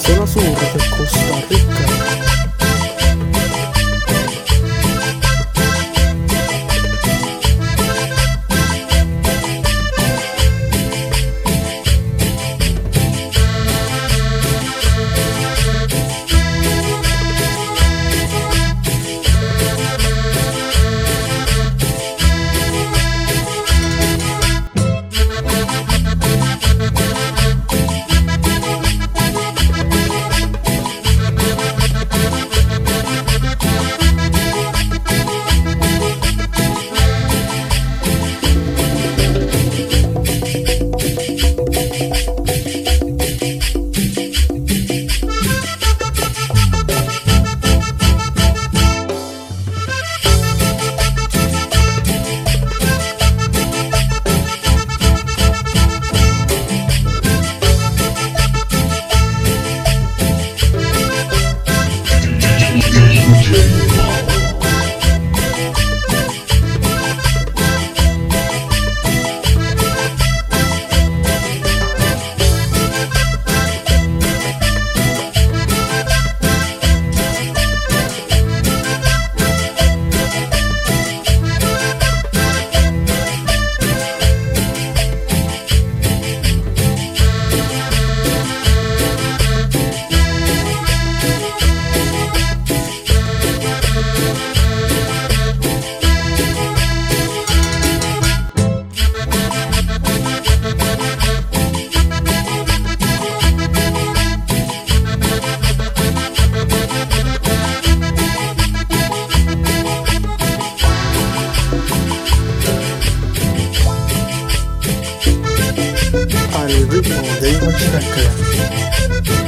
そらそうでしょ the original Dave McCracken.